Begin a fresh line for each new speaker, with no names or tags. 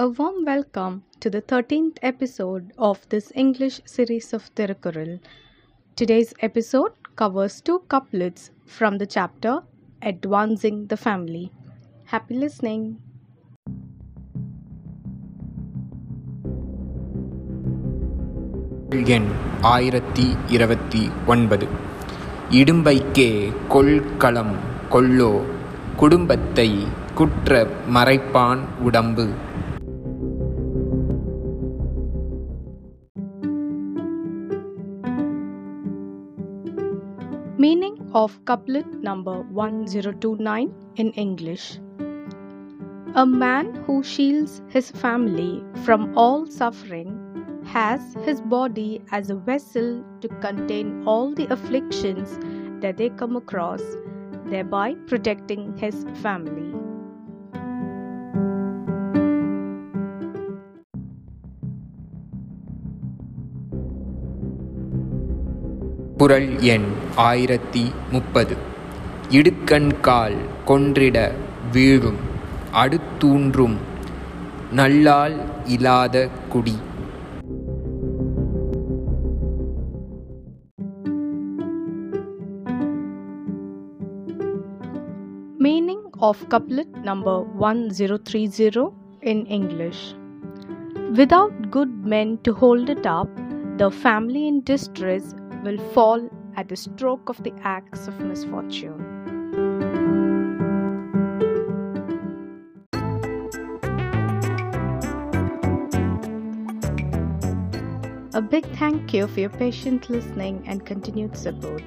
welcome to the 13th episode of this English series of Tirukkural. Today's episode covers two couplets from the chapter Advancing the Family. Happy listening!
எண் ஆயிரத்தி இருபத்தி ஒன்பது இடும்பைக்கே கொள்களம் கொள்ளோ குடும்பத்தை குற்ற மறைப்பான் உடம்பு
Meaning of couplet number 1029 in English A man who shields his family from all suffering has his body as a vessel to contain all the afflictions that they come across, thereby protecting his family.
குறள் எண் ஆயிரத்தி முப்பது இடுக்கண்கால் கொன்றிட வீழும் அடுத்தூன்றும் நல்லால் இலாத குடி
Meaning of couplet number 1030 in English Without good men to hold it up, the family in distress will fall at the stroke of the axe of misfortune. A big thank you for your patient listening and continued support.